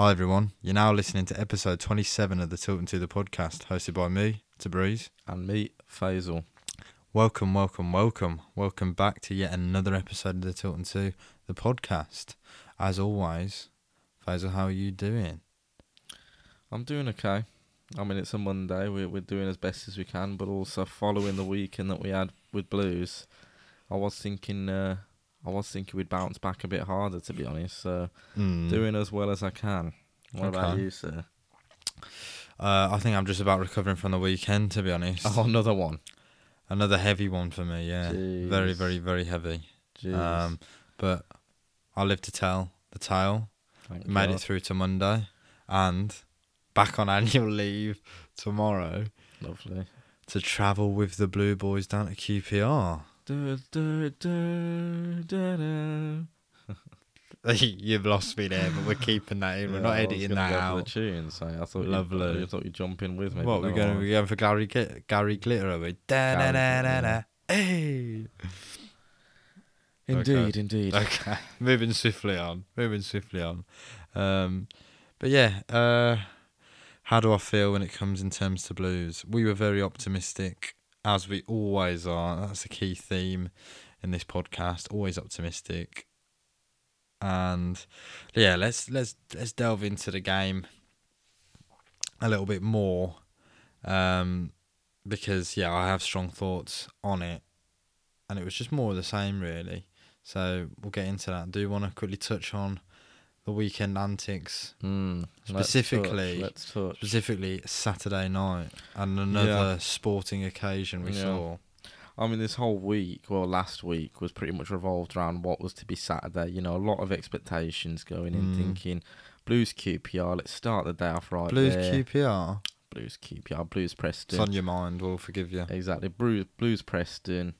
Hi everyone, you're now listening to episode 27 of the Tilton Two the podcast, hosted by me, Tabriz. And me, Faisal. Welcome, welcome, welcome. Welcome back to yet another episode of the Tilton 2, the podcast. As always, Faisal, how are you doing? I'm doing okay. I mean, it's a Monday. We're, we're doing as best as we can, but also following the weekend that we had with Blues, I was thinking, uh, I was thinking we'd bounce back a bit harder, to be honest. So Mm. doing as well as I can. What about you, sir? Uh, I think I'm just about recovering from the weekend, to be honest. Oh, another one. Another heavy one for me, yeah. Very, very, very heavy. Jeez. Um, but I live to tell the tale. Thank made God. it through to Monday, and back on annual leave tomorrow Lovely. to travel with the Blue Boys down to QPR. You've lost me there, but we're keeping that in. We're Yeah, not editing that out. The tune, so I thought Lovely. You, I thought you'd jump in with me. what we're going? We're going for Gary Gary Glitter, are we? Da da da da da. Hey. Indeed, Okay. indeed. Okay, moving swiftly on. Moving swiftly on. Um, but yeah, uh, how do I feel when it comes in terms to blues? We were very optimistic, as we always are. That's a key theme in this podcast. Always optimistic. And yeah, let's let's let's delve into the game a little bit more, um, because yeah, I have strong thoughts on it, and it was just more of the same really. So we'll get into that. Do you want to quickly touch on the weekend antics, Mm, let's Specifically- touch, let's touch. specifically Saturday night and another sporting occasion we Yeah. saw? I mean, this whole week, well, last week was pretty much revolved around what was to be Saturday. You know, a lot of expectations going in, Mm. thinking Blues QPR. Let's start the day off right Blues there. QPR. Blues QPR. Blues Preston. It's on your mind. We'll forgive you. Exactly. Blues, Blues Preston.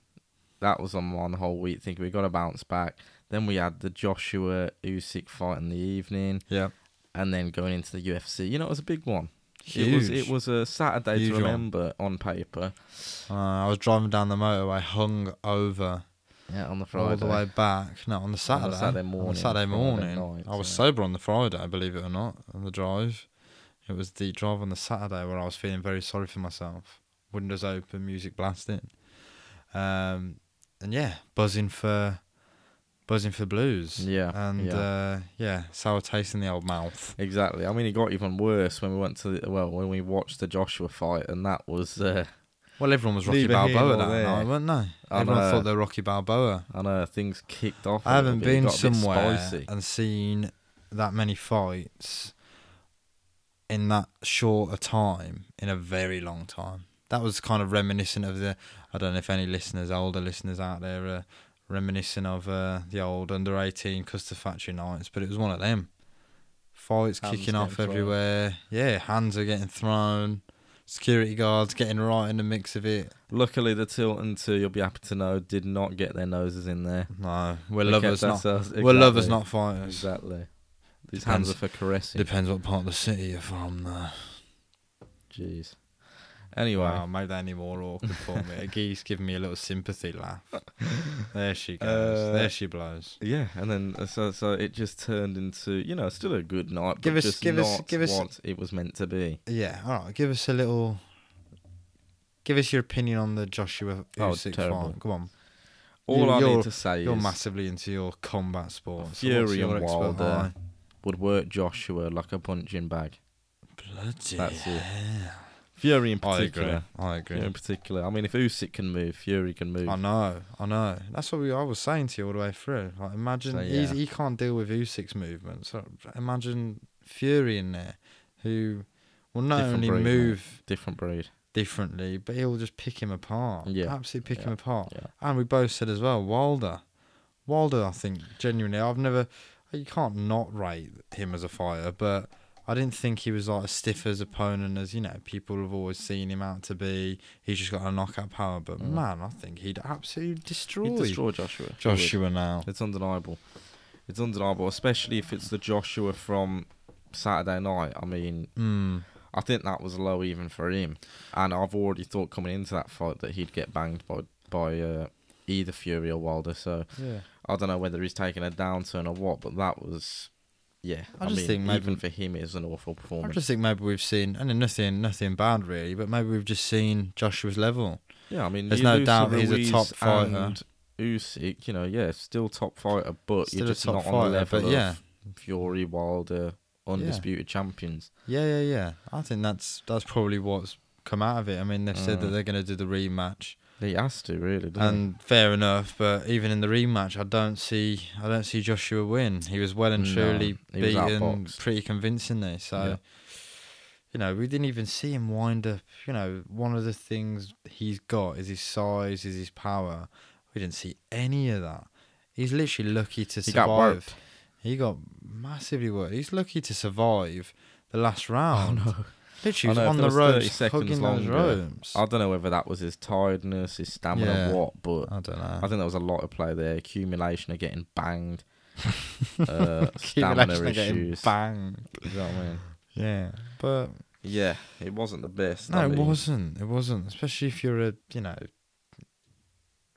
That was on one whole week, thinking we got to bounce back. Then we had the Joshua Usyk fight in the evening, Yeah. and then going into the UFC. You know, it was a big one. Huge. It was it was a Saturday Huge to one. remember on paper. Uh, I was driving down the motorway, hung over Yeah, on the Friday. all the way back. No, on the Saturday. Saturday On morning, the Saturday morning. night, I was sober on the Friday, believe it or not, on the drive. It was the drive on the Saturday where I was feeling very sorry for myself. Windows open, music blasting. Um, and yeah, buzzing for buzzing for blues. Yeah, And yeah. uh yeah, sour taste in the old mouth. Exactly. I mean, it got even worse when we went to the, well when we watched the Joshua fight, and that was uh, Well, everyone was Rocky Balboa that there. night, weren't they? I Everyone know. thought they were Rocky Balboa. I know things kicked off. I haven't been got a bit somewhere and seen that many fights in that short a time in a very long time. That was kind of reminiscent of the. I don't know if any listeners, older listeners out there, are reminiscent of uh, the old under eighteen custard factory nights, but it was one of them. Fights Hands kicking off getting thrown. everywhere. Yeah, hands are getting thrown. Security guards getting right in the mix of it. Luckily, the Tilton two, you'll be happy to know, did not get their noses in there. No, we're They lovers, not ourselves- we're lovers, not fighters. Exactly. These Depends- hands are for caressing. Depends what part of the city you're from. Though. Jeez. Anyway, Wow, made that any more awkward for me. A geese giving me a little sympathy laugh. There she goes. Uh, there she blows. yeah, and then uh, so so it just turned into you know still a good night, Give but us- just give us- not give us- what it was meant to be. Yeah, all right. Give us a little. Give us your opinion on the Joshua Oh, terrible. Come on. All You- I need to say is You're is massively into your combat sports. Fury and Wilder. Would work Joshua like a punching bag. Bloody That's it. Fury in I agree. particular. I agree. Fury in particular. I mean, if Usyk can move, Fury can move. I know, I know. That's what we, I was saying to you all the way through. Like, imagine So, yeah. he can't deal with Usyk's movements. So imagine Fury in there, who will not Different only breed, mate. move Different breed. differently, but he'll just pick him apart. Yeah. absolutely pick Yeah. him apart. Yeah. And we both said as well, Wilder. Wilder, I think genuinely, I've never. You can't not rate him as a fighter, but I didn't think he was like as stiff as opponent as you know people have always seen him out to be. He's just got a knockout power, but Mm. man, I think he'd absolutely destroy He'd destroy Joshua. Joshua now. It's undeniable. It's undeniable, especially if it's the Joshua from Saturday night. I mean, Mm. I think that was low even for him, and I've already thought coming into that fight that he'd get banged by by uh, either Fury or Wilder. So Yeah. I don't know whether he's taking a downturn or what, but that was yeah, I I, just mean, think maybe- even for him, it's an awful performance. I just think maybe we've seen, and nothing, nothing bad really, but maybe we've just seen Joshua's level. yeah, I mean, There's no doubt he's a top fighter. Usyk, you know, yeah, still top fighter, but Still you're just not on the level but of yeah. Fury, Wilder, undisputed champions. Yeah, yeah, yeah. I think that's that's probably what's come out of it. I mean, they've said that Mm. they're going to do the rematch, He has to really, doesn't and fair enough. But even in the rematch, I don't see I don't see Joshua win. He was well and truly he was beaten pretty convincingly. So, Yeah. you know, we didn't even see him wind up. You know, one of the things he's got is his size, is his power. We didn't see any of that. He's literally lucky to He survive. got. He got massively worked. He's lucky to survive the last Oh round. no! Literally, I he was know, on the it was 30 ropes, hugging those ropes. I don't know whether that was his tiredness, his stamina, Yeah. what, but I don't know. I think there was a lot of play there. Accumulation of getting banged, uh, stamina issues. Bang. You know what I mean? Yeah, but Yeah, it wasn't the best. no, I it wasn't. It wasn't. Especially if you're a, you know,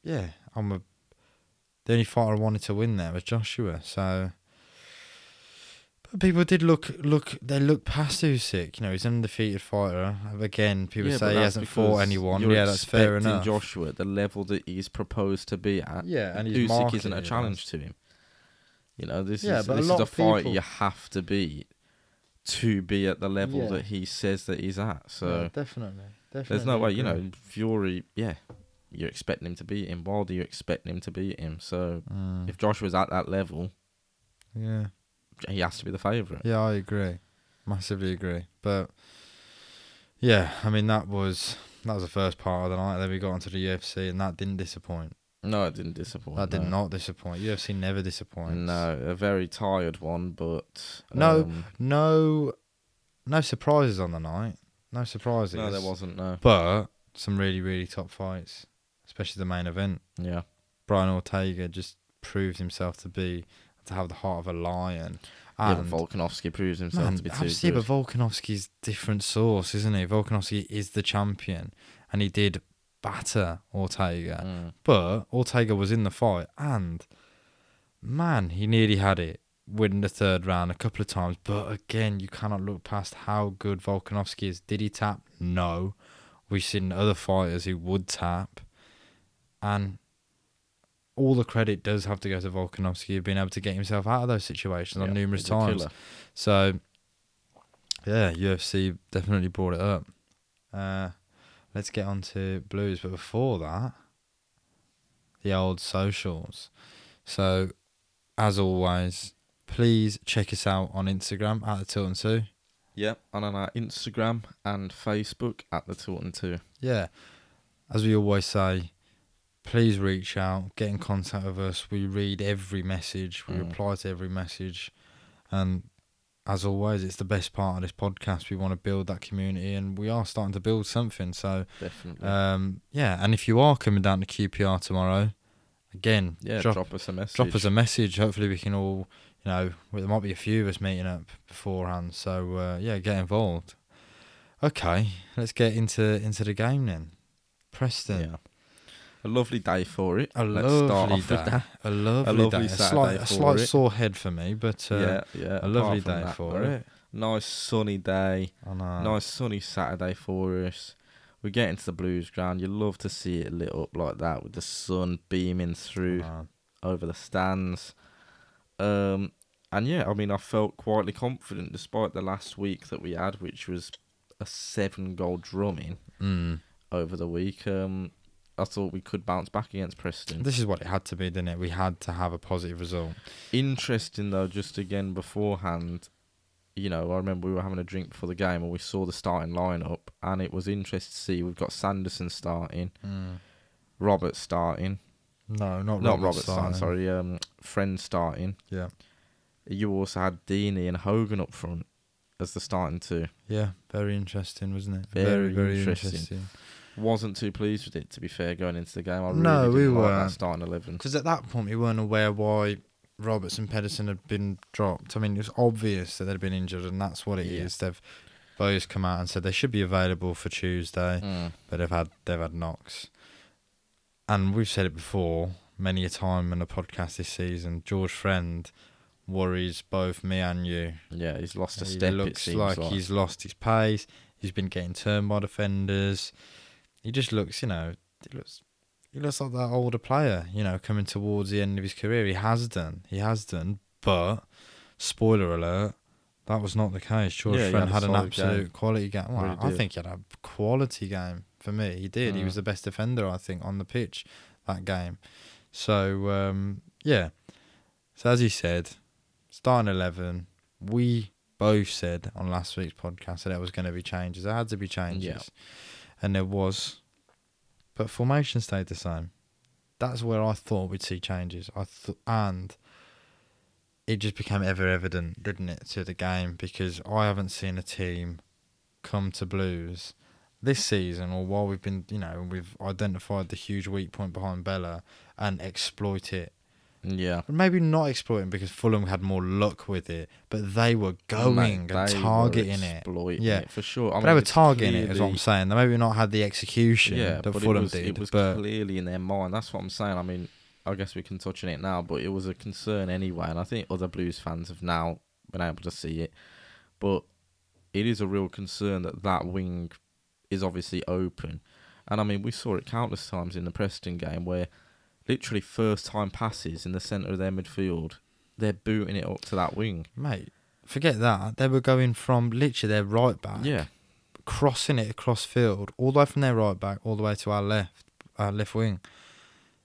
yeah, I'm a. The only fighter I wanted to win there was Joshua. So, people did look look. They looked past Usyk. You know, he's an undefeated fighter. Again, people yeah, but say he that's hasn't fought because anyone. you're Yeah, that's fair expecting enough. Joshua at the level that he's proposed to be at. Yeah, and he's Usyk isn't a challenge to him. You know, this Yeah, is but a this lot is a of fight people- you have to be to be at the level Yeah. that he says that he's at. So Yeah, definitely, definitely. there's no way, you agree. know, Fury. Yeah, you're expecting him to beat him. Wilder, you're expecting him to beat him. So Mm, if Joshua's at that level, yeah. He has to be the favourite. Yeah, I agree. Massively agree. But yeah, I mean that was that was the first part of the night. Then we got onto the UFC, and that didn't disappoint. No, it didn't disappoint. That did not disappoint. UFC never disappoints. No, a very tired one, but No, um, no, no surprises on the night. No surprises. no, there wasn't. No, But some really, really top fights, especially the main event. yeah, Brian Ortega just proved himself to be to have the heart of a lion. yeah. And But Volkanovski proves himself Man, to be too obviously, good. but Volkanovski's different source, isn't he? Volkanovski is the champion, and he did batter Ortega. Mm. But Ortega was in the fight, and man, he nearly had it, winning the third round a couple of times. But again, you cannot look past how good Volkanovski is. Did he tap? No. We've seen other fighters who would tap, and all the credit does have to go to Volkanovski of being able to get himself out of those situations on numerous times. So, yeah, UFC definitely brought it up. Uh, let's get on to blues, but before that, the old socials. So, as always, please check us out on Instagram at the Tilton Two. Yep, and on our Instagram and Facebook at the Tilton Two. Yeah, as we always say, please reach out, get in contact with us. We read every message, we Mm. reply to every message, and as always, it's the best part of this podcast. We want to build that community, and we are starting to build something. So, Definitely. um, yeah, and if you are coming down to QPR tomorrow, again, yeah, drop, drop, us a message. drop us a message. Hopefully, we can all, you know, well, there might be a few of us meeting up beforehand. So, uh, yeah, get involved. Okay, let's get into into the game then. Preston. Yeah. A lovely day for it. A Let's lovely start day. with that. A lovely, lovely day. A Saturday slight, a slight sore head for me, but uh, yeah, yeah. a lovely day that, for though, it. Nice sunny day. I know. Nice sunny Saturday for us. We get into the Blues ground. You love to see it lit up like that with the sun beaming through over the stands. Um, and yeah, I mean, I felt quietly confident despite the last week that we had, which was a seven goal drumming Mm. over the week. Um, I thought we could bounce back against Preston. This is what it had to be, didn't it? We had to have a positive result. Interesting though, just again beforehand, you know, I remember we were having a drink before the game and we saw the starting lineup, and it was interesting to see we've got Sanderson starting, Mm. Robert starting, No, not not Robert Robert starting, sorry, um, Friend starting. Yeah, You also had Deeney and Hogan up front as the starting two. yeah, very interesting, wasn't it? Very very interesting. interesting. Wasn't too pleased with it, to be fair, going into the game. I really No, we didn't like starting eleven. Because at that point, we weren't aware why Roberts and Pedersen had been dropped. I mean, it was obvious that they'd been injured, and that's what it is. Yeah. They've both come out and said they should be available for Tuesday. Mm. but they've had they've had knocks. And we've said it before many a time in a podcast this season. George Friend worries both me and you. Yeah, he's lost a he step. It looks seems like, like, he's lost his pace. He's been getting turned by defenders. He just looks, you know, he looks, he looks like that older player. You know, coming towards the end of his career. He has done. He has done. But spoiler alert, that was not the case. George Yeah, Friend had had, an absolute game. quality game. Well, Really I did. think he had a quality game for me. He did. He Mm. was the best defender, I think, on the pitch that game. So um, yeah. So as you said, starting eleven, we both said on last week's podcast that there was going to be changes. There had to be changes, Yeah. And there was, but formation stayed the same. That's where I thought we'd see changes. I th- and it just became ever evident, didn't it, to the game because I haven't seen a team come to Blues this season, or while we've been, you know, we've identified the huge weak point behind Bela and exploit it yeah. But maybe not exploiting because Fulham had more luck with it, but they were going and targeting it. Yeah. it, for sure. I But mean, they were targeting it, is what I'm saying. They maybe not had the execution Yeah, that but Fulham it was, did, it was but clearly in their mind. That's what I'm saying. I mean, I guess we can touch on it now, but it was a concern anyway, and I think other Blues fans have now been able to see it. But it is a real concern that that wing is obviously open, and I mean we saw it countless times in the Preston game where literally first time passes in the centre of their midfield, they're booting it up to that wing. mate, forget that. They were going from literally their right back, Yeah, crossing it across field, all the way from their right back all the way to our left, our left wing.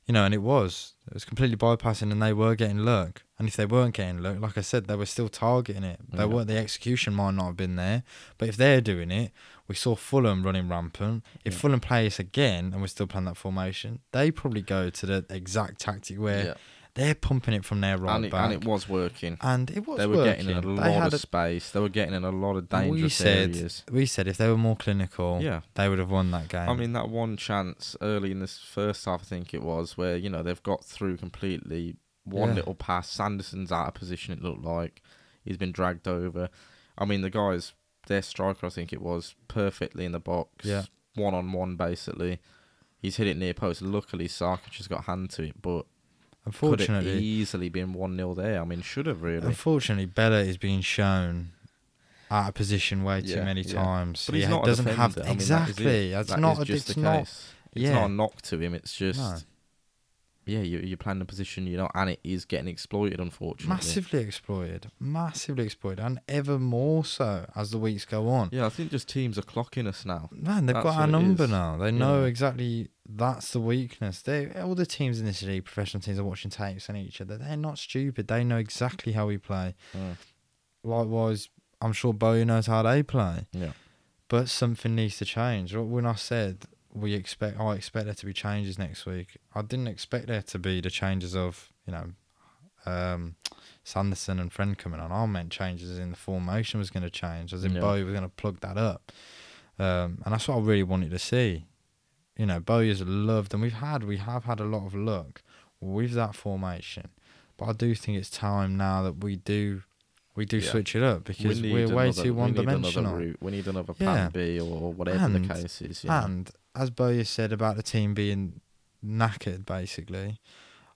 You know, and it was it was completely bypassing, and they were getting luck. And if they weren't getting luck, like I said, they were still targeting it. They Yeah. weren't. The execution might not have been there, but if they're doing it, we saw Fulham running rampant. If Yeah. Fulham play us again, and we're still playing that formation, they probably go to the exact tactic where yeah. they're pumping it from their right and, it, back, and it was working. and it was working. they were working. getting in a They lot of space. They were getting in a lot of dangerous we said areas. we said if they were more clinical, Yeah. they would have won that game. I mean, that one chance early in this first half, I think it was, where, you know, they've got through completely. One Yeah. little pass. Sanderson's out of position, it looked like. He's been dragged over. I mean, the guys, their striker, I think it was, perfectly in the box. Yeah. One on one, basically. He's hit it near post. Luckily, Sarkic has got hand to it, but could have unfortunately, easily been 1 0 there. I mean, should have really. Unfortunately, Bela is being shown out of position way too Yeah, many yeah. times. But he's he not doesn't have. I mean, that is it. exactly. That's That not. is just it's the not. case. It's yeah. not a knock to him. It's just No. Yeah, you you're playing the position you know, and it is getting exploited. Unfortunately, Massively exploited, massively exploited, and ever more so as the weeks go on. Yeah, I think just teams are clocking us now. Man, they've That's got our number now. They know Yeah. exactly that's the weakness. They all the teams in this league, professional teams, are watching tapes on each other. They're not stupid. They know exactly how we play. Mm. Likewise, I'm sure Bowyer knows how they play. Yeah, But something needs to change. When I said we expect, I expect there to be changes next week. I didn't expect there to be the changes of you know, um, Sanderson and Friend coming on. I meant changes in the formation was going to change, as in Yeah. Bowyer was going to plug that up, um, and that's what I really wanted to see. You know, Bowyer is loved, and we've had we have had a lot of luck with that formation, but I do think it's time now that we do. We do Yeah. switch it up because we we're way another- too one dimensional. route. We need another plan Yeah. B or whatever And- the case is. know. And as Bowyer said about the team being knackered, basically,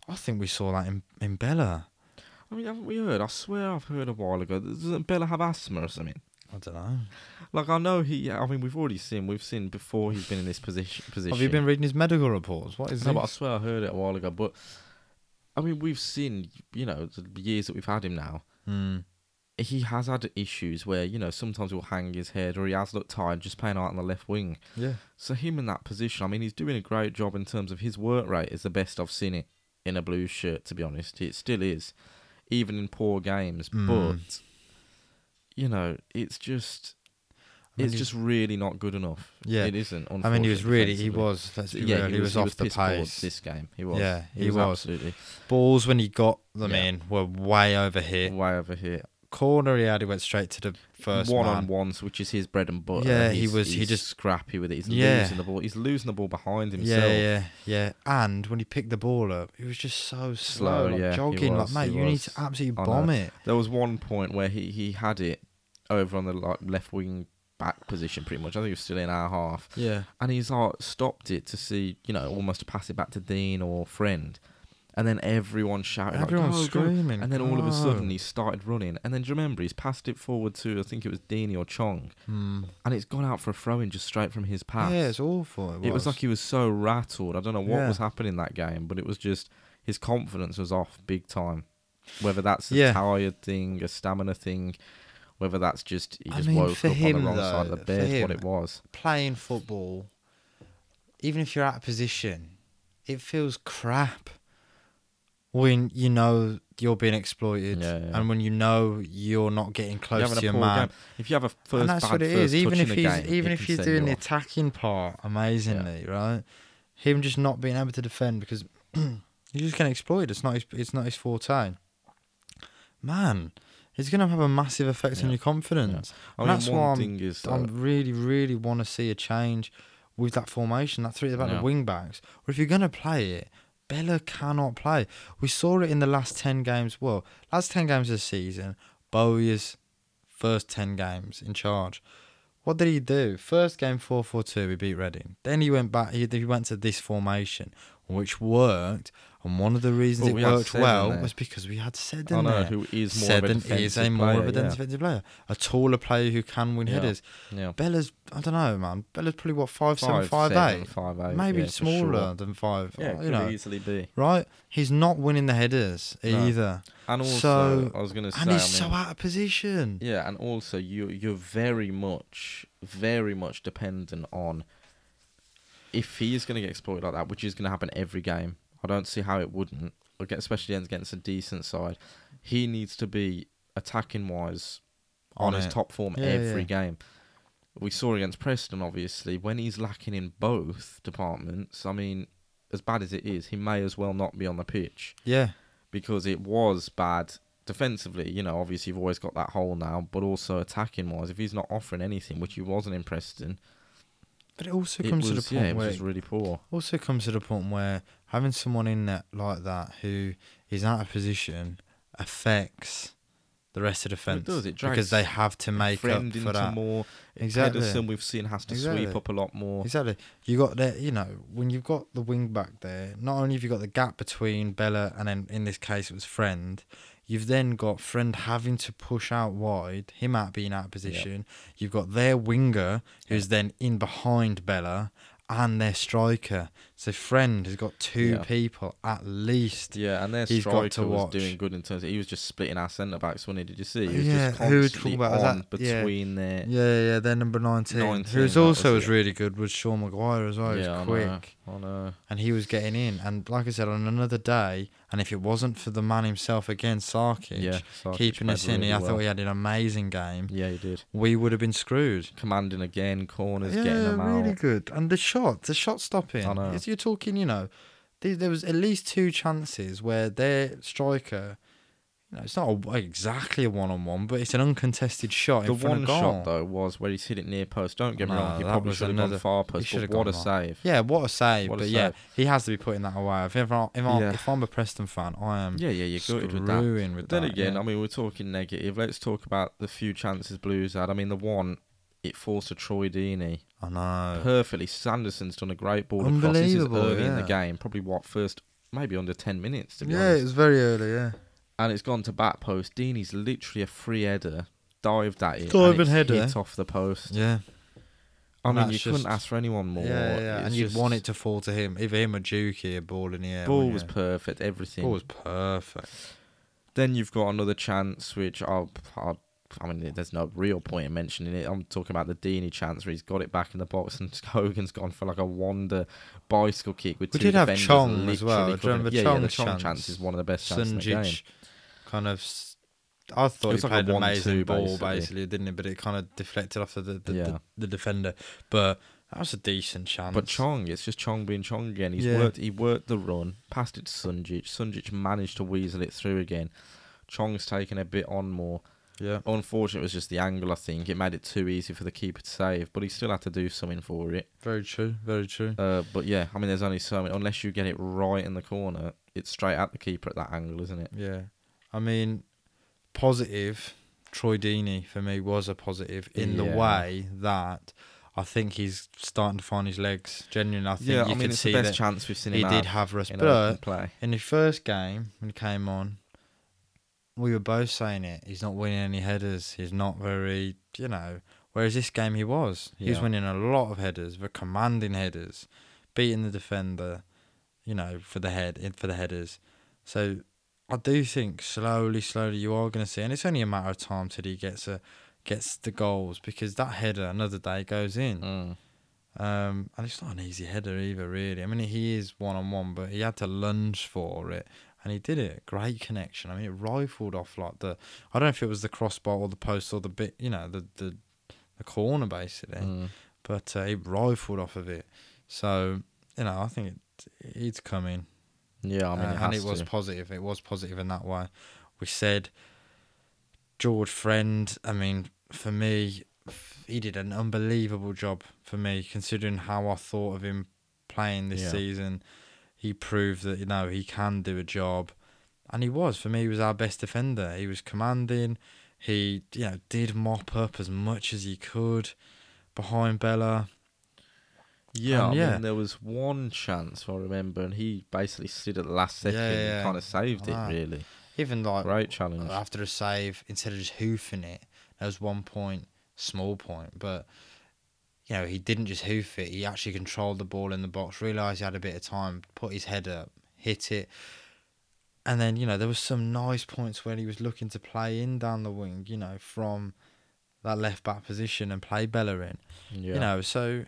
I think we saw that in, in Bela. I mean, haven't we heard? I swear I've heard a while ago. Doesn't Bela have asthma or something? I don't know. Like I know he. I mean, we've already seen. We've seen before he's been in this position. Position. Have you been reading his medical reports? What is No, but I swear I heard it a while ago. But I mean, we've seen. You know, the years that we've had him now. Mm. He has had issues where you know sometimes he'll hang his head or he has looked tired just playing out on the left wing. Yeah. So him in that position, I mean, he's doing a great job in terms of his work rate is the best I've seen it in a blue shirt. To be honest, it still is, even in poor games. Mm. But you know, it's just. I mean, It's just really not good enough. Yeah. it isn't. I mean, he was really, he was, let's be yeah, real, he, he, was, was, off the piss poor pace. this game. He was. Yeah, he was, was. absolutely Balls, when he got them Yeah. in, were way over hit. way over here. Corner he had, he went straight to the first one man. on ones, which is his bread and butter. Yeah, he He's- was- he he's just- scrappy with it. He's Yeah. losing the ball. He's losing the ball behind himself. Yeah, yeah, yeah. And when he picked the ball up, he was just so slow, Slow, like yeah, he jogging. was, like, mate, he you need was. to absolutely I bomb it. There was one point where he, he had it over on the like left wing back position, pretty much. I think he was still in our half, Yeah. and he's like stopped it to see, you know, almost to pass it back to Dean or friend, and then everyone shouted, like, Everyone's "Go, go." screaming. and then all of a sudden he started running, and then do you remember he's passed it forward to I think it was Deeney or Chong, Hmm. and it's gone out for a throw in just straight from his pass. Yeah, it's awful. It was, It was like he was so rattled. I don't know what Yeah. was happening that game, but it was just his confidence was off big time. Whether that's a Yeah. tired thing, a stamina thing, whether that's just he I just mean, woke up him, on the wrong side of the bed, what it was. playing football. Even if you're out of position, it feels crap when you know you're being exploited, Yeah, yeah. and when you know you're not getting close to your man. game. If you have a first and that's bad what it is. Even if he's game, even if he's doing the attacking part amazingly, right? Him just not being able to defend because he's just getting exploited. It's not his. It's not his forte. Man, it's gonna have a massive effect on your confidence. I And mean, that's one why I'm- thing is, I uh, really, really want to see a change with that formation, that three about Yeah. the wing backs. Or if you're gonna play it, Bela cannot play. We saw it in the last ten games. Well, last ten games of the season, Bowyer's first ten games in charge. What did he do? First game four four two, we beat Reading. Then he went back. He, he went to this formation, which worked. And one of the reasons But it we worked well was because we had I Seddon know there. who is more Seddon of a is defensive a more of a player, yeah. defensive player, a taller player who can win Yeah. headers. Yeah. Bela's, I don't know, man. Bela's probably what five seven, Five, five seven, eight, five, eight, maybe yeah, for smaller sure. than five. Yeah, it you could know, easily be. right? He's not winning the headers No. either, And also, So- I was going to say, and I he's mean, so out of position. Yeah, and also you you're very much very much dependent on if he is going to get exploited like that, which is going to happen every game. I don't see how it wouldn't, aga- especially against a decent side. He needs to be attacking wise on, On his it. top form Yeah, every yeah. game. We saw against Preston, obviously, when he's lacking in both departments. I mean, as bad as it is, he may as well not be on the pitch Yeah, because it was bad defensively. You know, obviously you've always got that hole now, but also attacking wise, if he's not offering anything, which he wasn't in Preston, but it also it comes was, to the point yeah, point it was where just really poor. also comes to the point where having someone in there like that who is out of position affects the rest of the Well, it defense does, it because they have to make Friend up for that. more. Exactly. Pedersen we've seen has to Exactly. sweep up a lot more. Exactly. You got the you know when you've got the wing back there. Not only have you got the gap between Bela and then in this case it was Friend. You've then got Friend having to push out wide, him out being out of position. You've got their winger who's then in behind Bela and their striker. So Friend has got two Yeah. people at least. Yeah, and their He's got striker to was watch. doing good in terms. Of, he was just splitting our centre backs, wasn't? Did you see? He was Yeah, just who constantly talking about- was on that- yeah. between their. Yeah, yeah, yeah. Their number 19, 19, who's also was was really good, was Sean Maguire as well. He yeah, was I quick. know. I know. and he was getting in. And like I said, on another day, and if it wasn't for the man himself again, Sarkic, Yeah, Sarkic keeping us in, really I well. thought he had an amazing game. Yeah, he did. We would have been screwed. Commanding again, corners, yeah, getting them really out. good. And the shot, the shot stopping. I know. It's- You're talking, you know, there, there was at least two chances where their striker. You know, it's not a, exactly a one-on-one, but it's an uncontested shot The in front one of goal. shot though was where he's hit it near post. Don't get me No, wrong, he probably should have gone far post. But what a save! Yeah, what a save! What a but yeah, save. he has to be putting that away. If, ever, if, I'm, Yeah. if I'm a Preston fan, I am Yeah, yeah, you're gutted with that. with then that, again, yeah. I mean, we're talking negative. Let's talk about the few chances Blues had. I mean, the one it forced a Troy Deeney I know. perfectly. Sanderson's done a great ball across. This is Unbelievable, early in the game, probably what first, maybe under ten minutes to be Yeah, it was very early. Yeah, And it's gone to back post. Deeney's literally a free header, dived at it, Diving header. hit off the post. yeah, I mean, you that's couldn't ask for anyone more. yeah, yeah. And you'd want it to fall to him, either him or Juki, a ball in the air. Ball was perfect, everything. Ball was perfect. Then you've got another chance, which I'll, I'll, I mean, there's no real point in mentioning it. I'm talking about the Deeney chance where he's got it back in the box and Hogan's gone for like a wonder bicycle kick with We two did have Chong as well. Do remember yeah, yeah, the Chong's Chong chance. chance? is one of the best chances in the game. Kind of. I thought It was he like a played an 1-2 amazing ball, basically. basically, didn't it? But it kind of deflected off of the the, Yeah. the, the defender. But that was a decent chance. But Chong, it's just Chong being Chong again. He's Yeah. worked. He worked the run, passed it to Sunjic. Sunjic managed to weasel it through again. Chong's taken a bit on more. Yeah, Unfortunately, it was just the angle. I think it made it too easy for the keeper to save, but he still had to do something for it. very true, very true. Uh, but yeah, I mean, there's only so many. Unless you get it right in the corner, it's straight at the keeper at that angle, isn't it? Yeah, I mean, positive. Troy Deeney for me was a positive in the way that I think he's starting to find his legs. Genuinely, I think yeah, you I mean could see the best that chance we've seen he him did have rust. in play. in his first game when he came on, we were both saying it. He's not winning any headers. He's not very, you know. Whereas this game he was. He was winning a lot of headers, the commanding headers, beating the defender, you know, for the head in for the headers. So I do think slowly, slowly you are going to see, and it's only a matter of time till he gets a gets the goals because that header another day goes in. Mm. Um, and it's not an easy header either, really. I mean, he is one on one, but he had to lunge for it, and he did it. Great connection. I mean, it rifled off like the. I don't know if it was the crossbar or the post or the bit, you know, the the, the corner basically, Mm. but uh, it rifled off of it. So you know, I think it it's coming, Yeah, I mean, uh, it and it was positive. It was positive in that way. We said George Friend. I mean, for me, he did an unbelievable job for me, considering how I thought of him playing this Yeah. season. He proved that you know he can do a job, and he was for me. He was our best defender. He was commanding. He you know did mop up as much as he could behind Bela. Yeah, I yeah. mean, there was one chance I remember, and he basically stood at the last second Yeah, yeah, and kind of saved it. Ah. Really, Even like great challenge. after a save, instead of just hoofing it, there was one point, small point, but you know he didn't just hoof it. He actually controlled the ball in the box, realised he had a bit of time, put his head up, hit it, and then you know there was some nice points where he was looking to play in down the wing, you know, from that left back position and play Bela in, Yeah, you know, so.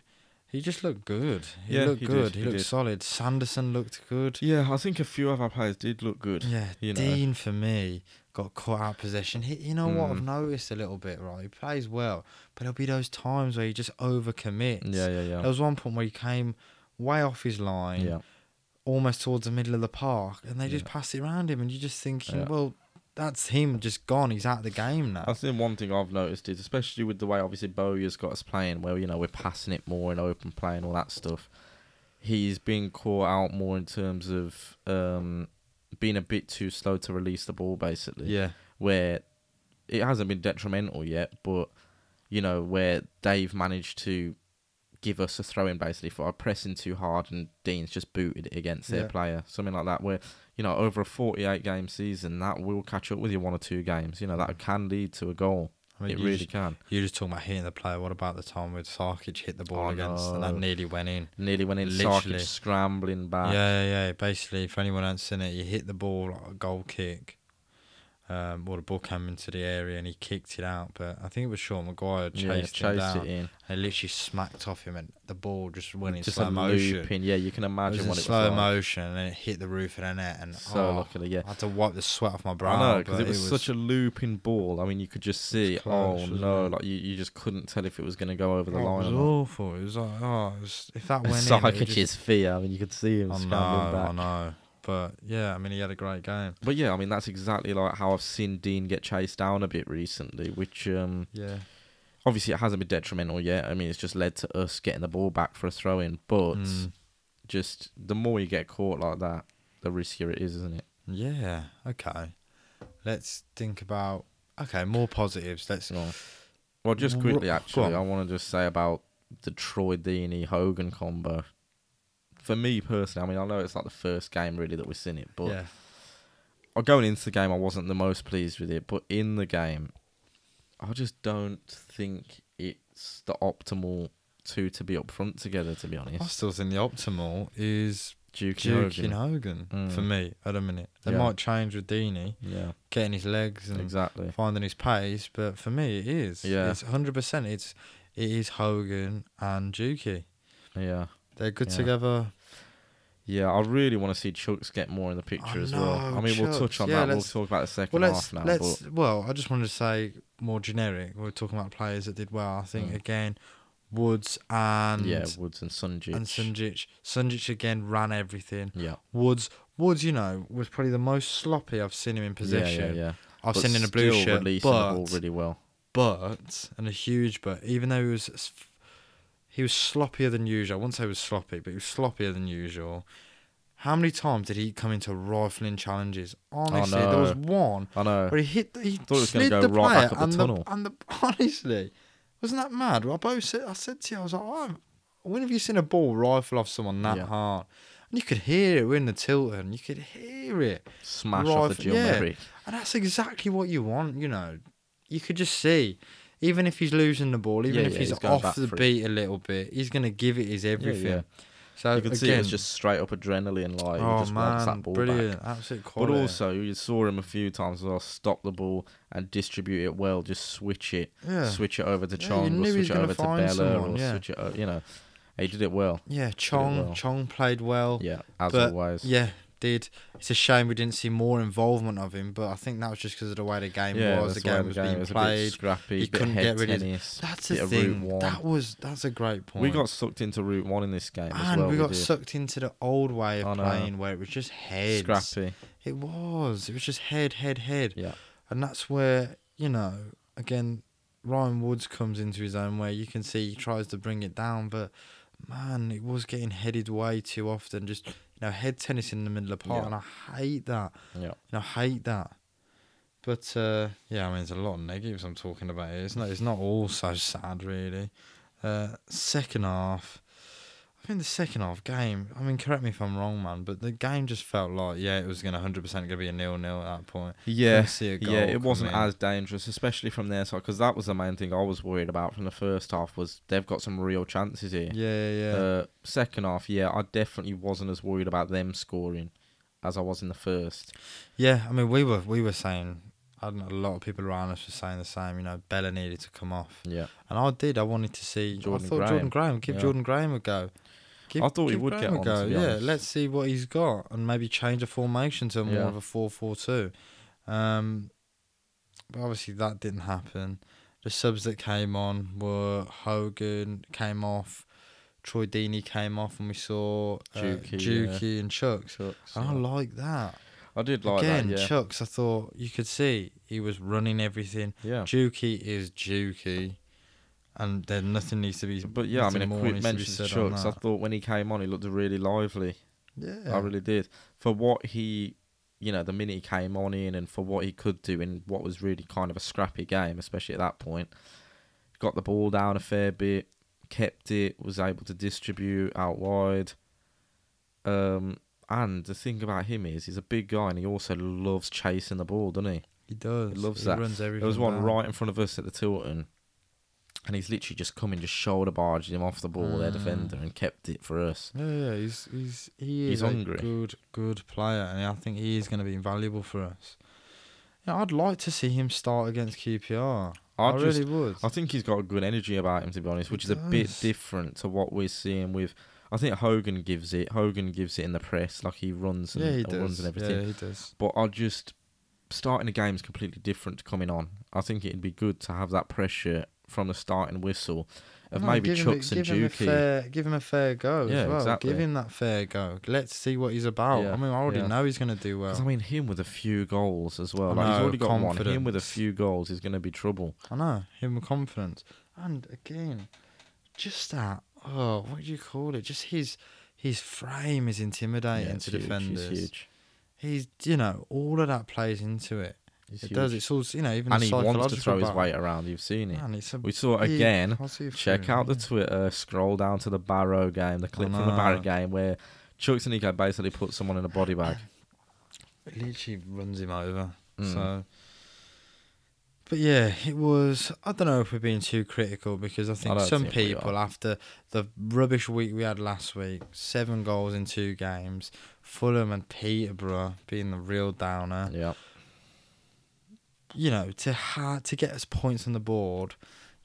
He just looked good. He Yeah, looked he did, good. He, he looked did. solid. Sanderson looked good. yeah. I think a few other players did look good. Yeah, you know. Dean for me got caught out possession. He, you know what I've Mm. noticed a little bit, right? He plays well, but there'll be those times where he just overcommits. Yeah, yeah, yeah. There was one point where he came way off his line, yeah, almost towards the middle of the park, and they just Yeah. pass it around him, and you're just thinking, Yeah. well, that's him just gone. He's out of the game now. I think one thing I've noticed is, especially with the way obviously Bowyer's got us playing, where you know we're passing it more in open play and all that stuff. He's being caught out more in terms of um, being a bit too slow to release the ball, basically. yeah, Where it hasn't been detrimental yet, but you know where Dave managed to give us a throw in basically for pressing too hard and Dean's just booted it against their Yeah. player, something like that. Where you know over a forty-eight game season, that will catch up with you one or two games. You know that mm. can lead to a goal. I mean, it you really just, can. you're just talking about hitting the player. What about the time with Sarkic hit the ball Oh, against, and that nearly went in? Nearly went in. Literally. Sarkic scrambling back. Yeah, yeah, yeah. Basically, if anyone hasn't seen it, you hit the ball like a goal kick, um, or the ball came into the area and he kicked it out. But I think it was Sean Maguire chased, Yeah, him down it in. and literally smacked off him, and the ball just went in Just slow motion. looping. Yeah, you can It imagine was in what it slow was like. motion, and it hit the roof of the net, and So oh, luckily, yeah. I had to wipe the sweat off my brow. I know because it was such a looping ball. I mean, you could just see. close, oh no! it? Like you, you just couldn't tell if it was going to go over the oh, line. It was awful. It was like, oh, it was, if that went in, it would just, fear. I mean, you could see him I know, scrambling back. I know. But yeah, I mean, he had a great game. But yeah, I mean that's exactly like how I've seen Dean get chased down a bit recently, which um, Yeah. obviously it hasn't been detrimental yet. I mean, it's just led to us getting the ball back for a throw in. But Mm. just the more you get caught like that, the riskier it is, isn't it? Yeah. Okay. Let's think about okay more positives. Let's. So, well, just quickly, actually. I want to just say about the Troy Deeney Hogan combo. For me personally, I mean, I know it's like the first game really that we've seen it, but yeah. going into the game, I wasn't the most pleased with it. But in the game, I just don't think it's the optimal two to be up front together. To be honest, I still think the optimal is Duke, Duke and Hogan Mm. for me at a minute. They Yeah. might change with Deeney Yeah, getting his legs and exactly. finding his pace, but for me it is. Yeah. It's hundred percent. It's it is Hogan and Dukey. Yeah, They're good Yeah. together. yeah. I really want to see Chuks get more in the picture I as well. I mean, we'll touch on Yeah, that. We'll talk about the second Well, half now. let's. Well, I just wanted to say more generic. We're talking about players that did well. I think Mm. again, Woods and yeah, Woods and Sunjic. and Sunjic. Sunjic again ran everything. Yeah, Woods, Woods, you know, was probably the most sloppy I've seen him in possession. Yeah, yeah, yeah. I've But seen him in a blue shirt, releasing the ball but really well. but and a huge but. Even though he was he was sloppier than usual. I wouldn't say he was sloppy, but he was sloppier than usual. How many times did he come into rifling challenges? Honestly, there was one I know. where he hit. The, he Thought it was gonna slid go the right player back up the and tunnel. and the honestly, Wasn't that mad? I both said, I said to you, I was like, oh, when have you seen a ball rifle off someone that Yeah. hard? And you could hear it in the Tilton. You could hear it. Smash off the Rifle- Jill yeah. And that's exactly what you want, you know. You could just see, even if he's losing the ball, even Yeah, if yeah, he's, he's off the beat a little bit, he's going to give it his everything. yeah. So You could again, see it was just straight up adrenaline, like he oh just wants man, that ball brilliant, back. absolute But also, you saw him a few times as well. Stop the ball and distribute it well. Just switch it, yeah, switch it over to Chong, or switch it over to Bela, someone, or switch it. You know, he did it well. yeah. Chong, well. Chong played well. Yeah, as But, always. Yeah, did. It's a shame we didn't see more involvement of him, but I think that was just because of the way the game yeah, was. The that's game was being was played. scrappy, He couldn't get rid of- tennis. That's bit the thing. That was that's a great point. We got sucked into Route One in this game as and well. we got did. sucked into the old way of playing where it was just head. scrappy. It was. It was just head, head, head. Yeah, And that's where, you know, again, Ryan Woods comes into his own where you can see he tries to bring it down, but man, it was getting headed way too often. Just, you know, head tennis in the middle of the park. Yeah. And I hate that. yeah. You know, I hate that. But, uh, yeah, I mean, there's a lot of negatives I'm talking about here. It's not, it's not all so sad, really. Uh, second half. I think the second half game, I mean, correct me if I'm wrong, man, but the game just felt like, yeah, it was going to 100% going to be a nil nil at that point. Yeah, see a goal yeah, it wasn't in. as dangerous, especially from their side, because that was the main thing I was worried about from the first half. Was they've got some real chances here. Yeah, yeah, yeah. Uh, second half, yeah, I definitely wasn't as worried about them scoring as I was in the first. Yeah, I mean, we were we were saying, I don't know, a lot of people around us were saying the same. You know, Bela needed to come off, Yeah, and I did. I wanted to see. Jordan I thought Graham. Jordan Graham, give Yeah. Jordan Graham a go. Give, I thought he would get on, go. to be yeah, honest. let's see what he's got, and maybe change the formation to more Yeah. of a four-four-two. Um, but obviously that didn't happen. The subs that came on were Hogan came off, Troy Deeney came off, and we saw uh, Juki, Juki, yeah. and Chuks. Chuks, And I like that. I did like Again, that. Yeah, Chuks, I thought you could see he was running everything. yeah. Juki is Juki, and then nothing needs to be. But yeah, I mean, a quick needs to be mention to Chuks. I thought when he came on, he looked really lively. Yeah, I really did. For what he, you know, the minute he came on in and for what he could do in what was really kind of a scrappy game, especially at that point, got the ball down a fair bit, kept it, was able to distribute out wide. Um, and the thing about him is he's a big guy and he also loves chasing the ball, doesn't he? he does. he loves he that. Runs everything. There was one down. right in front of us at the Tilton, and he's literally just come and just shoulder barged him off the ball, their Mm. defender, and kept it for us. Yeah, yeah, he's he's he He's is a hungry. good good player, and I think he is going to be invaluable for us. Yeah, I'd like to see him start against QPR. I, I just, really would. I think he's got a good energy about him, to be honest, which He is a bit different to what we're seeing with. I think Hogan gives it. Hogan gives it in the press, like he runs and yeah, he uh, does. runs and everything. Yeah, he does. But I just starting a game is completely different to coming on. I think it'd be good to have that pressure from the starting whistle of No, maybe give him Chuks and give him Juki. fair, give him a fair go Yeah, as well. exactly. Give him that fair go. Let's see what he's about. Yeah, I mean, I already yeah. know he's going to do well. I mean, him with a few goals as well. I Like he's know, already got one. Him with a few goals is going to be trouble. I know him with confidence, and again, just that. Oh, what do you call it? Just his his frame is intimidating it's to huge, defenders. He's huge. He's you know all of that plays into it. He's it huge. does. It's all you know. Even and he wants to throw his battle. weight around. You've seen it. Man, it's a We saw it again. Check out the. Twitter. Scroll down to the Barrow game, the clip from the Barrow game where Chuks and Nico basically puts someone in a body bag. It literally runs him over. Mm. So, but yeah, it was. I don't know if we're being too critical because I think don't some think people, after the rubbish week we had last week, seven goals in two games, Fulham and Peterborough being the real downer. Yeah. You know, to ha- to get us points on the board,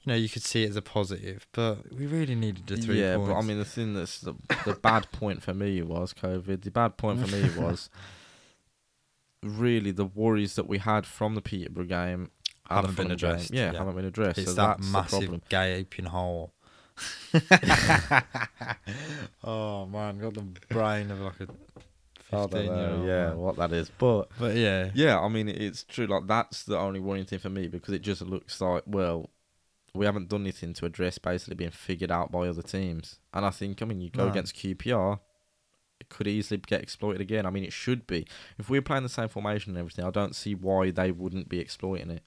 you know, you could see it as a positive, but we really needed the three yeah, points. but I mean, the thing that's the, the bad point for me was COVID. The bad point for me was really the worries that we had from the Peterborough game Haven't been addressed. Yeah, yeah. haven't been addressed. it's so that massive gaping hole. oh man, got the brain of like a I don't fifteen year know, old. yeah, what that is, but but yeah, yeah, I mean, it's true. Like that's the only worrying thing for me because it just looks like well, we haven't done anything to address basically being figured out by other teams. And I think, I mean, you go No. against QPR, it could easily get exploited again. I mean, it should be. If we're playing the same formation and everything, I don't see why they wouldn't be exploiting it.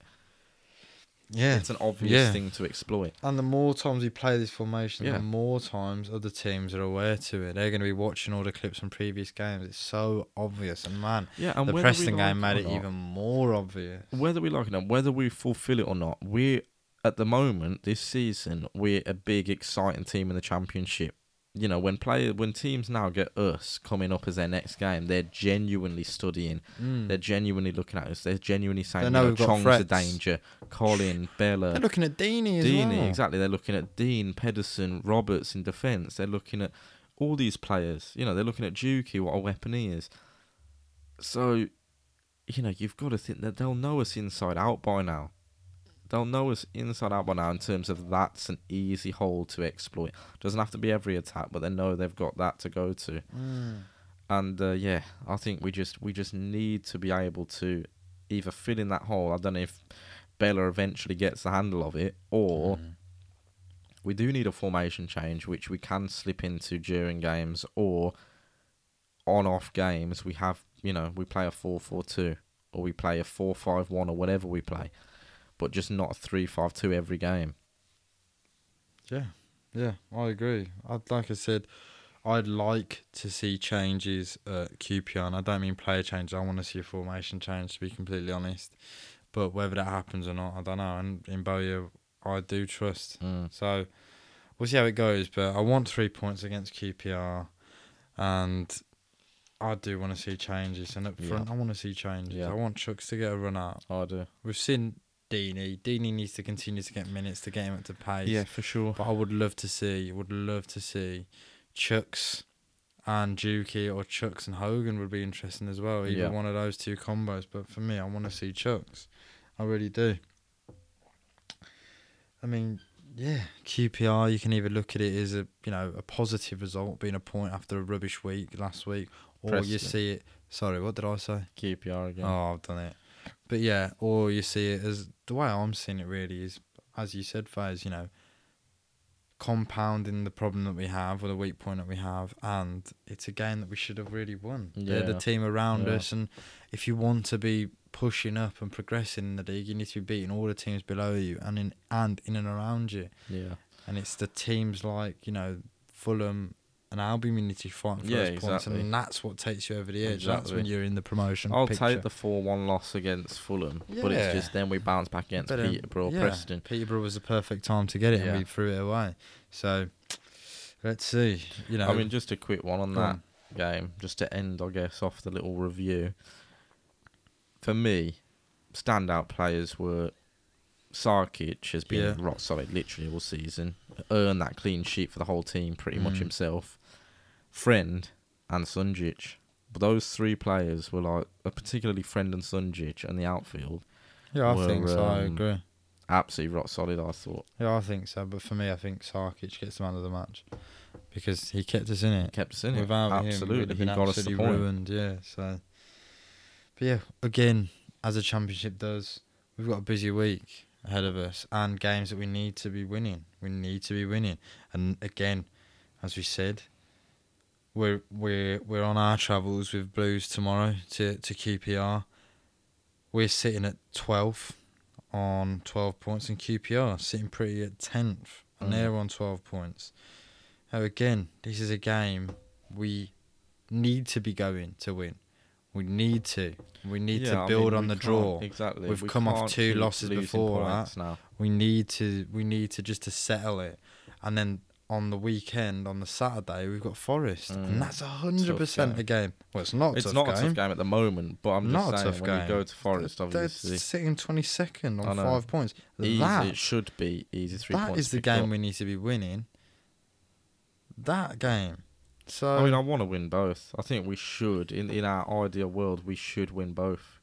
Yeah. It's an obvious Yeah. thing to exploit. And the more times we play this formation, Yeah. the more times other teams are aware to it. They're going to be watching all the clips from previous games. It's so obvious. And man, Yeah, and the whether Preston like game made or it even more obvious. whether we like it or not, whether we fulfill it or not, we're at the moment this season we're a big exciting team in the championship. You know, when player when teams now get us coming up as their next game, they're genuinely studying. Mm. They're genuinely looking at us. They're genuinely saying, They you know know, we've got a danger, Colin, Bela, They're looking at as Deeney, well. exactly. They're looking at Dean, Pedersen, Roberts in defence. They're looking at all these players. You know, they're looking at Juki, what a weapon he is. So, you know, you've got to think that they'll know us inside out by now. They'll know us inside out by now in terms of that's an easy hole to exploit. Doesn't have to be every attack, but they know they've got that to go to. Mm. And uh, yeah, I think we just we just need to be able to either fill in that hole. I don't know if Bela eventually gets the handle of it, or Mm. we do need a formation change, which we can slip into during games or on off games. We have, you know, we play a 4 4 2 or we play a 4 5 1 or whatever we play, but just not a 3 5 2 every game. Yeah, yeah, I agree. I'd like I said, I'd like to see changes at QPR, and I don't mean player changes. I want to see a formation change, to be completely honest. But whether that happens or not, I don't know. And in Bowyer, I do trust. Mm. So we'll see how it goes. But I want three points against QPR, and I do want to see changes. And up Yeah. front, I want to see changes. Yeah. I want Chuks to get a run out. I do. We've seen Deeney. Deeney needs to continue to get minutes to get him up to pace. Yeah, for sure. But I would love to see, would love to see Chuks and Juki or Chuks and Hogan would be interesting as well. Either Yeah. one of those two combos. But for me, I want to see Chuks. I really do. I mean, yeah, QPR. You can either look at it as a you know a positive result, being a point after a rubbish week last week, or you see it. Sorry, what did I say? QPR again. Oh, I've done it. But yeah, or you see it as the way I'm seeing it really is, as you said, Faz, you know, compounding the problem that we have or the weak point that we have, and it's a game that we should have really won. They're the team around Yeah. us, and if you want to be pushing up and progressing in the league, you need to be beating all the teams below you and in and in and around you. Yeah. And it's the teams like you know Fulham and Albion you need to fight for Yeah, those points, and that's what takes you over the edge. That's when you're in the promotion. I'll picture. take the 4 1 loss against Fulham, but it's just then we bounce back against But, um, Peterborough, yeah, Preston. Peterborough was the perfect time to get it, Yeah. and we threw it away. So let's see. You know, I mean, just a quick one on that on. game, just to end, I guess, off the little review. For me, standout players were Sarkic has been Yeah. rock solid literally all season. Earned that clean sheet for the whole team pretty much Mm. himself. Friend and Sunjic. But those three players were like, uh, particularly Friend and Sunjic and the outfield, yeah, I were, think so. I um, agree. absolutely rock solid, I thought. Yeah, I think so. But for me, I think Sarkic gets the man of the match because he kept us in it. Kept us in it. Without him, we'd absolutely. have He been got us the point. ruined. Yeah. So, but yeah, again, as a championship does, we've got a busy week ahead of us and games that we need to be winning. We need to be winning, and again, as we said, we're we're we're on our travels with Blues tomorrow to to QPR. We're sitting at twelfth on twelve points, and QPR sitting pretty at tenth, and Mm. they're on twelve points. Now again, this is a game we need to be going to win. We need to. We need Yeah, to I build mean, on the draw. Exactly. We've We come off two losses before points now. We need to. We need to just to settle it, and then on the weekend on the Saturday we've got Forest, Mm. and that's a hundred percent game. a game. Well, it's not. A It's tough not game. a tough game at the moment, but I'm Not a just saying tough when game. you go to Forest, obviously They're sitting twenty second on five points. easy, That it should be easy three that points. is the picked up. game we need to be winning. That game. So I mean, I want to win both. I think we should. In in our ideal world, we should win both.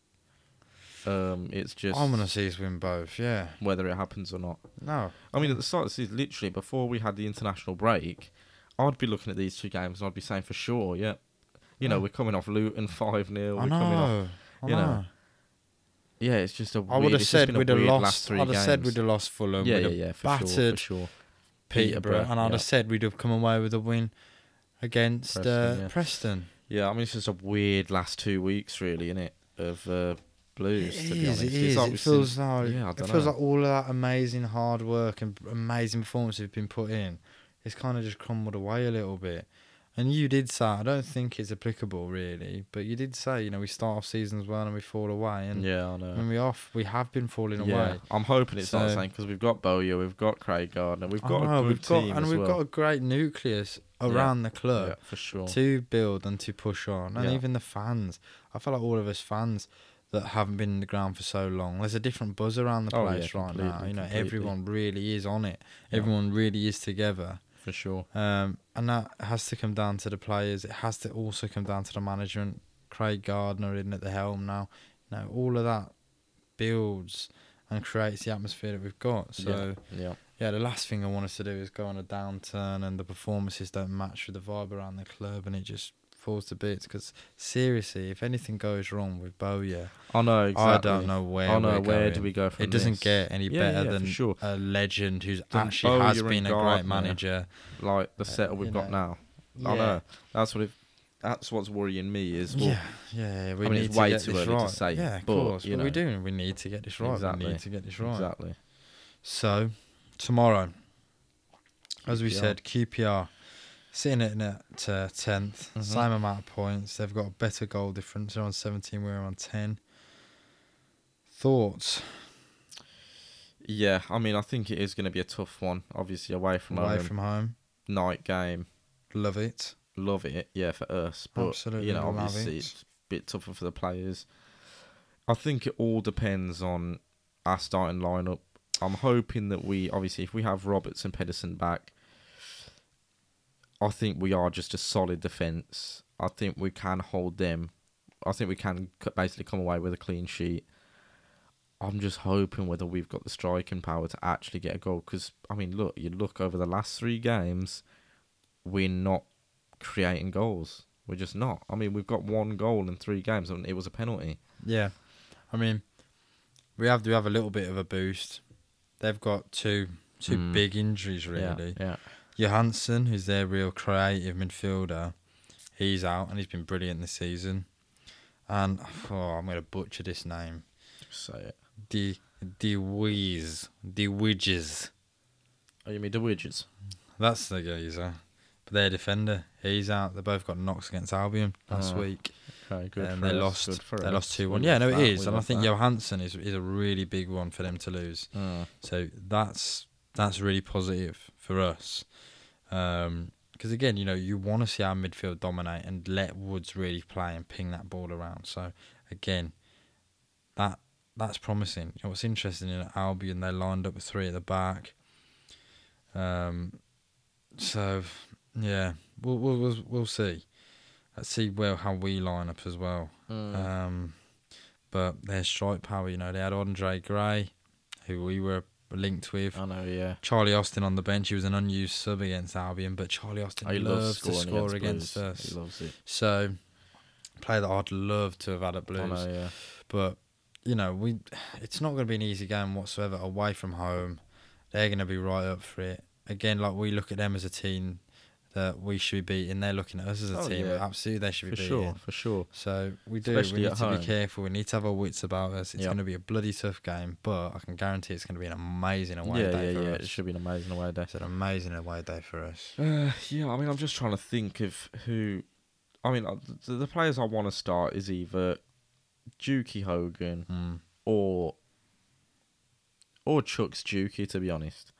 Um, it's just I'm gonna see us win both. Yeah. whether it happens or not. No. I mean, at the start of the season, literally before we had the international break, I'd be looking at these two games and I'd be saying for sure, yeah. You know, Yeah. we're coming off Luton five 0 I We're coming off. know. I you know, know. Yeah, it's just a. I would have said we'd have lost. Last three I'd have said we'd have lost Fulham. yeah, we'd yeah, yeah, for battered sure, for sure. Peterborough, Peterborough, and I'd yeah. have said we'd have come away with a win against Preston, uh, yeah. Preston. Yeah, I mean it's just a weird last two weeks, really, innit? Of uh, Blues. It is, it like It feels seen- like yeah, it feels know. like all of that amazing hard work and amazing performance have been put in. It's kind of just crumbled away a little bit. And you did say, I don't think it's applicable really, but you did say, you know, we start off seasons well and we fall away, and yeah, I know. when we off, we have been falling yeah, away. I'm hoping it's not the same because we've got Bowyer, we've got Craig Gardner, we've got know, a good we've got, and we've well. got a great nucleus around the club. yeah, for sure. to build and to push on, and Yeah. even the fans. I feel like all of us fans that haven't been in the ground for so long, there's a different buzz around the Oh, yeah, place right now. You know, completely. everyone really is on it. Yeah. Everyone really is together, for sure. um, and that has to come down to the players. It has to also come down to the management. Craig Gardner in at the helm now. You know, all of that builds and creates the atmosphere that we've got. So Yeah. yeah, the last thing I want us to do is go on a downturn and the performances don't match with the vibe around the club and it just falls to bits. Because seriously, if anything goes wrong with Bowyer, I know exactly. I don't know where. I know where going. do we go from It doesn't this? get any Yeah, better yeah, than sure. a legend who's actually has been a great manager. like the Uh, setup we've you got know. now. I know. That's what it. That's what's worrying me is well, yeah, yeah, yeah. We I mean, need it's to way get too this early to say, Yeah, of but, course. you but we know. do. We need to get this right. Exactly. We need to get this right. exactly. So, tomorrow, as we QPR. said, QPR sitting at uh, 10th, Mhm. same amount of points. They've got a better goal difference. They're on 17, we're on 10. Thoughts Yeah, I mean, I think it is going to be a tough one. Obviously, away from away home, from home? night game. Love it. Love it, yeah, for us. But Absolutely you know, obviously, it. it's a bit tougher for the players. I think it all depends on our starting lineup. I'm hoping that we, obviously, if we have Roberts and Pedersen back, I think we are just a solid defence. I think we can hold them. I think we can basically come away with a clean sheet. I'm just hoping whether we've got the striking power to actually get a goal. Because I mean, look, you look over the last three games, we're not creating goals. We're just not. I mean, we've got one goal in three games, and it was a penalty. Yeah. I mean, we have to have a little bit of a boost. They've got two two Mm. big injuries, really. Yeah, Johansen, who's their real creative midfielder, he's out and he's been brilliant this season. And oh, I'm going to butcher this name. Say it. De De Wees, De Widges. Oh, you mean the widgets? That's the geezer. But their defender, he's out. They both got knocks against Albion last Oh, week, Okay, good. and they us, lost. They us. lost two one. Yeah, no, it that, is, we and I think that. Johansen is is a really big one for them to lose. Mm. So that's that's really positive for us. Because again, you know, you want to see our midfield dominate and let Woods really play and ping that ball around. So again, that that's promising. You know, what's interesting in Albion, they lined up with three at the back. Um, so yeah, we'll we'll we'll, we'll see. Let's see well how we line up as well. Mm. Um, but their strike power, you know, they had Andre Gray, who we were linked with. I know, yeah. Charlie Austin on the bench. He was an unused sub against Albion, but Charlie Austin Oh, he loves loves to score against, Blues. us. He loves it. So, player that I'd love to have had at I Blues. know, yeah. But you know, we it's not going to be an easy game whatsoever. Away from home, they're going to be right up for it. Again, like we look at them as a team that we should be in They're looking at us as a Oh, team. yeah. Absolutely, they should be For sure, for sure. So we do. Especially we need to home. be careful. We need to have our wits about us. It's Yep. going to be a bloody tough game, but I can guarantee it's going to be an amazing away yeah, day yeah, for yeah. us. It should be an amazing away day. It's an amazing away day for us. Uh, yeah, I mean, I'm just trying to think of who. I mean, uh, the, the players I want to start is either Juki Hogan Mm. or or Chuks Juki. To be honest,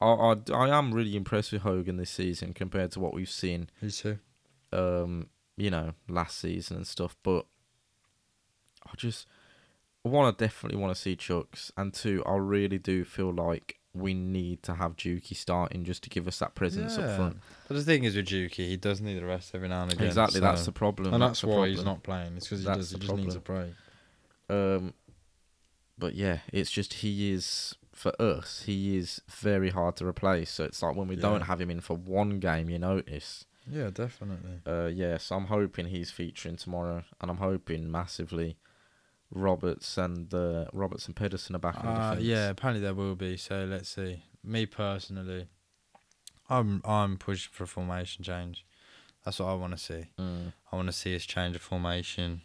I, I I am really impressed with Hogan this season compared to what we've seen. You too. Um, you know, last season and stuff. But I just one, I definitely want to see Chuks, and two, I really do feel like we need to have Juki starting just to give us that presence up front. But the thing is with Juki, he does need a rest every now and again. Exactly, that's the problem. and that's the why he's not playing. It's because he That's does. He just needs a break. Um, but yeah, it's just he is for us. He is very hard to replace. So it's like when we don't have him in for one game, you notice. Yeah, definitely. Uh, yeah. So I'm hoping he's featuring tomorrow, and I'm hoping massively Roberts and uh, Roberts and Pedersen are back in Uh, defence. yeah, apparently there will be. So let's see. Me personally, I'm I'm pushing for a formation change. That's what I want to see. Mm. I want to see us change a formation.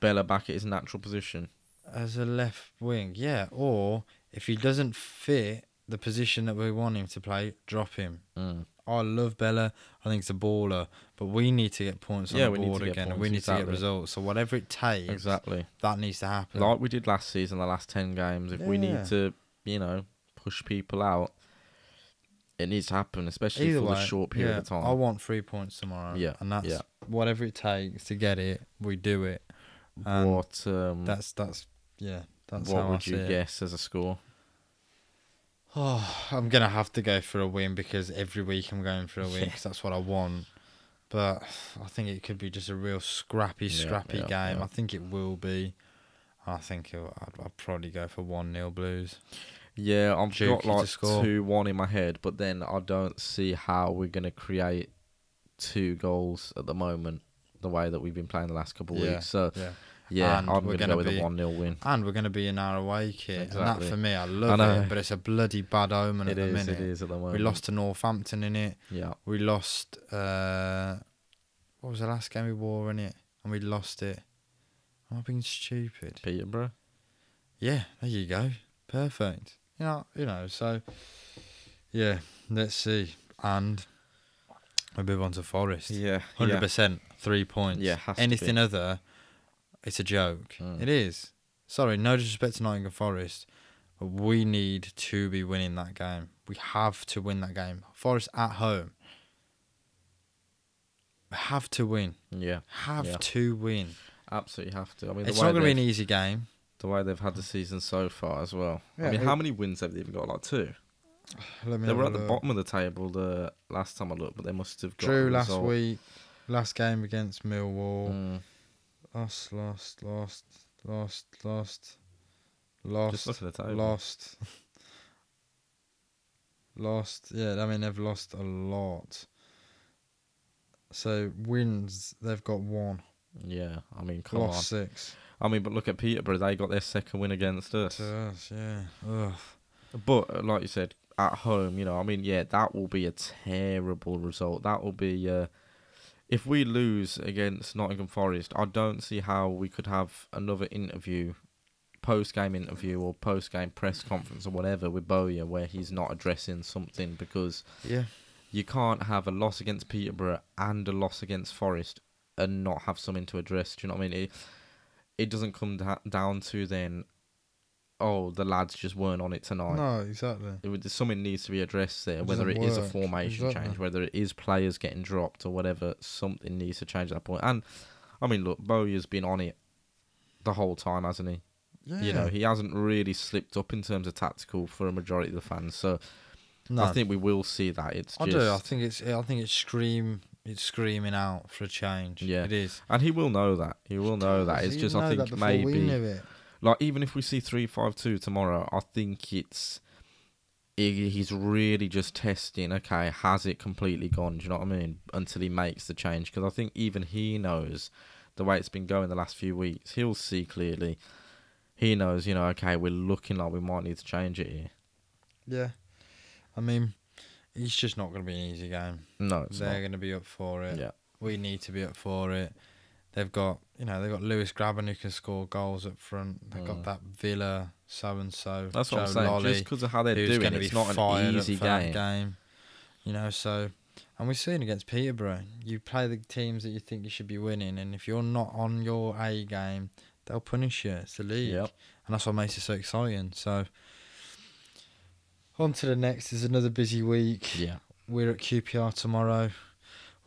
Bela back at his natural position. as a left wing, yeah. Or if he doesn't fit the position that we want him to play, drop him. Mm. I love Bela. I think it's a baller, but we need to get points on Yeah, the need to board again, and points, we need to get results. So whatever it takes, Exactly. that needs to happen. Like we did last season, the last 10 games, if we need to, you know, push people out, it needs to happen, especially Either for way, the short period yeah, of time. I want three points tomorrow. Yeah, and that's yeah. whatever it takes to get it. We do it. And what um, That's that's yeah. That's what would you it. guess as a score? Oh, I'm gonna have to go for a win because every week I'm going for a win Yeah. 'cause that's what I want. But I think it could be just a real scrappy, scrappy yeah, game. yeah. I think it will be. I think it'll, I'd, I'd probably go for one 0 Blues. Yeah, I've got like two one in my head, but then I don't see how we're gonna create two goals at the moment. The way that we've been playing the last couple of Yeah, weeks, so Yeah, And I'm we're gonna, gonna go with be- a one 0 win. and we're gonna be in our away kit, and Exactly. that for me, I love know. it. But it's a bloody bad omen It at the minute. it is at the moment. We lost to Northampton in it. Yeah, We lost. uh What was the last game we wore in it? And we lost it. Am I being stupid? Peterborough. Yeah, there you go. Perfect. You know, you know. So, yeah, let's see. And we move on to Forest. Yeah, Hundred yeah. percent, three points. Yeah, to anything other, it's a joke. Mm. It is. Sorry, no disrespect to Nottingham Forest, but we need to be winning that game. We have to win that game. Forest at home. We have to win. Yeah, Have Yeah. to win. absolutely have to. I mean, It's not going to be an easy game. the way they've had the season so far as well. Yeah, I mean, it- how many wins have they even got? Like two. Let me They were at the look. bottom of the table the last time I looked, but they must have got Drew last week. Last game against Millwall. Mm, Lost, lost, lost, lost, lost, lost. just look at the table. Lost. lost. Yeah, I mean they've lost a lot. So wins they've got one. Yeah, I mean, come lost six. I mean, but look at Peterborough. They got their second win against us. To us, yeah. Ugh. But uh, like you said, at home, you know, I mean, yeah, that will be a terrible result. That will be. Uh, if we lose against Nottingham Forest, I don't see how we could have another interview, post game interview or post game press conference or whatever with Bowyer where he's not addressing something because Yeah. you can't have a loss against Peterborough and a loss against Forest and not have something to address. Do you know what I mean? It, it doesn't come da- down to then, oh, the lads just weren't on it tonight. No, exactly. It would, something needs to be addressed there, It whether it doesn't is a formation Exactly. change, whether it is players getting dropped or whatever. Something needs to change at that point. And I mean, look, Bowyer's been on it the whole time, hasn't he? Yeah. You know, he hasn't really slipped up in terms of tactical for a majority of the fans. So no. I think we will see that. It's I just, do. I think it's. I think it's scream. It's screaming out for a change. Yeah. it is. and he will know that. He will know that. It's just I think maybe. Like even if we see three five two tomorrow, I think it's he's really just testing. Okay, has it completely gone? Do you know what I mean? Until he makes the change, because I think even he knows the way it's been going the last few weeks. He'll see clearly. He knows, you know. Okay, we're looking like we might need to change it here. Yeah, I mean, it's just not going to be an easy game. No, it's They're going to be up for it. Yeah, We need to be up for it. They've got, you know, they've got Lewis Grabban who can score goals up front. They've Mm. got that Villa so and so. that's what I'm saying. Lolley, just because of how they're doing, it's not an easy game. game. You know, so and we've seen against Peterborough, you play the teams that you think you should be winning, and if you're not on your A game, they'll punish you. It's the league, Yep. and that's what makes it so exciting. So. On to the next is another busy week. Yeah. We're at QPR tomorrow.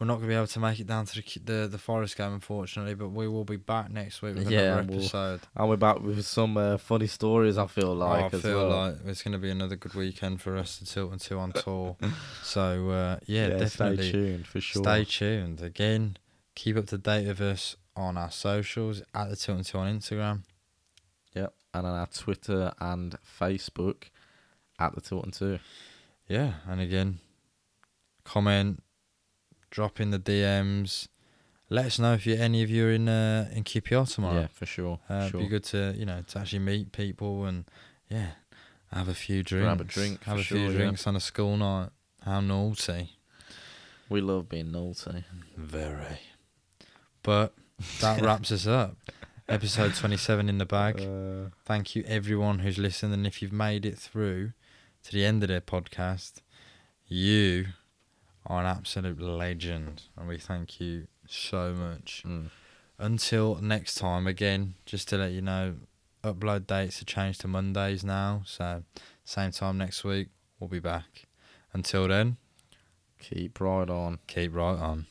We're not going to be able to make it down to the the, the Forest game, unfortunately, but we will be back next week with Yeah, another we'll- episode. And we're back with some uh, funny stories. I feel like oh, I feel well. like it's going to be another good weekend for us to Tilton Two on tour. so, uh, yeah, definitely Stay tuned for sure. stay tuned. Again, keep up to date with us on our socials at the Tilton Two on Instagram. Yep, and on our Twitter and Facebook at the Tilton Two. Yeah, and again, comment, drop in the DMs. Let us know if you any of you are in uh, in QPR tomorrow. Yeah, for sure. Uh, sure. Be good to you know to actually meet people and yeah, have a few drinks. Grab a drink, Have a few sure, yeah. drinks on a school night. How naughty. We love being naughty. Very. But that wraps us up. Episode 27 in the bag. Uh, Thank you, everyone who's listened. And if you've made it through to the end of their podcast, you are an absolute legend. And we thank you so much. mm. Until next time, again, just to let you know, upload dates have changed to Mondays now. So, same time next week, we'll be back. Until then, Keep right on. keep right on.